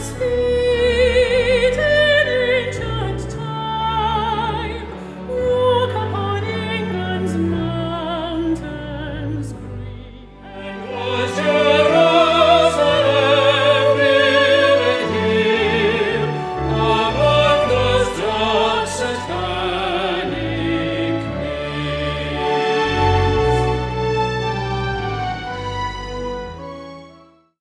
is free.